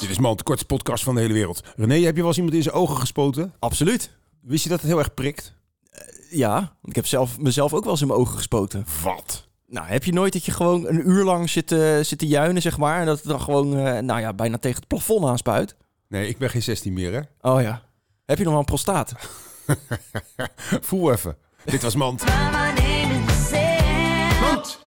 Dit is man de kortste podcast van de hele wereld. René, heb je wel eens iemand in zijn ogen gespoten? Absoluut. Wist je dat het heel erg prikt? Ja, ik heb zelf, mezelf ook wel eens in mijn ogen gespoten. Wat? Nou, heb je nooit dat je gewoon een uur lang zit, eh, zit te juinen, zeg maar, en dat het dan gewoon, eh, nou ja, bijna tegen het plafond aanspuit? Nee, ik ben geen 16 meer, hè? Oh ja. Heb je nog wel een prostaat? Voel even. Dit was Mand. Mama